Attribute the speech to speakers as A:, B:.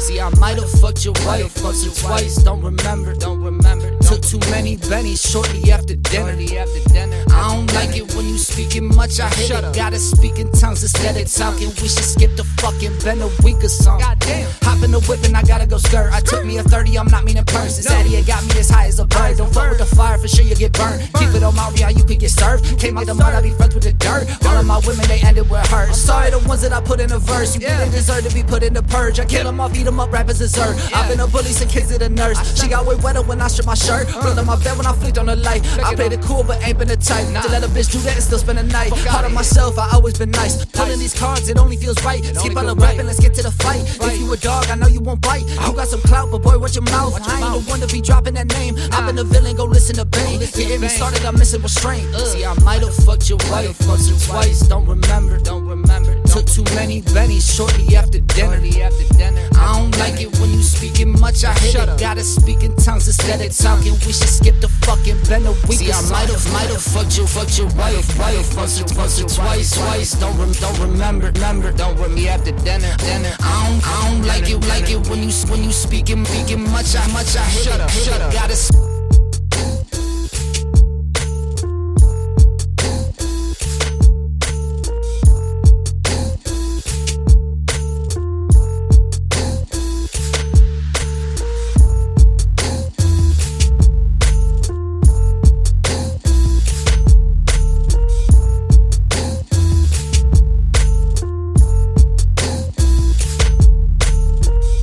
A: See, I might have fucked your wife once or twice, don't remember. Don't remember. Took too many bennies shortly after dinner. I don't like it when you speaking much. I hate it. Gotta speak in tongues instead of talking. We should skip the fucking Ben a week or song. Hop in the whip and I gotta go skirt. I took me a 30, I'm not meaning purse. Said he got me as high as a bird. Don't fuck with the fire, for sure you get burned. Keep it on my real, you could get served. Came out the mud, I be friends with the dirt. Of my women, they ended with hurt. Sorry, the ones that I put in a verse. You didn't deserve to be put in the purge. I kill them off, eat them up, rap as dessert. I've been a bully since kids to the nurse. She got way wetter when I strip my shirt. Blood on my bed when I flicked on the light. I played it cool, but ain't been the type to let a bitch do that and still spend the night. Hard on myself, I always been nice. Pulling these cards, it only feels right. Skip all the rapping, let's get to the fight. If you a dog, I know you won't bite. You got some clout, but boy, watch your mouth. I ain't the one to be dropping that name. I've been a villain, go listen to Bane. Getting me started, I'm missing restraint. See, I might have fucked your wife once or twice, don't remember. Don't remember. Took too many bennies shortly after dinner. I don't like it when you speaking much. I hate it. Gotta speak in tongues instead of talking. We should skip the fucking Ben a week. See, I might have, might have fucked you, fucked your wife, wife once or, once or twice, twice. Don't rem, don't remember, remember. Don't remember me after dinner, dinner. I don't, I don't like it, like it when you, when you speaking, speaking much. I, much I hate it. Hate it. Gotta.